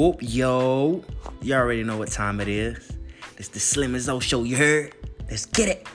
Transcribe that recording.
whoop, yo. You already know what time it is. It's the Slim and Zo show, you heard? Let's get it.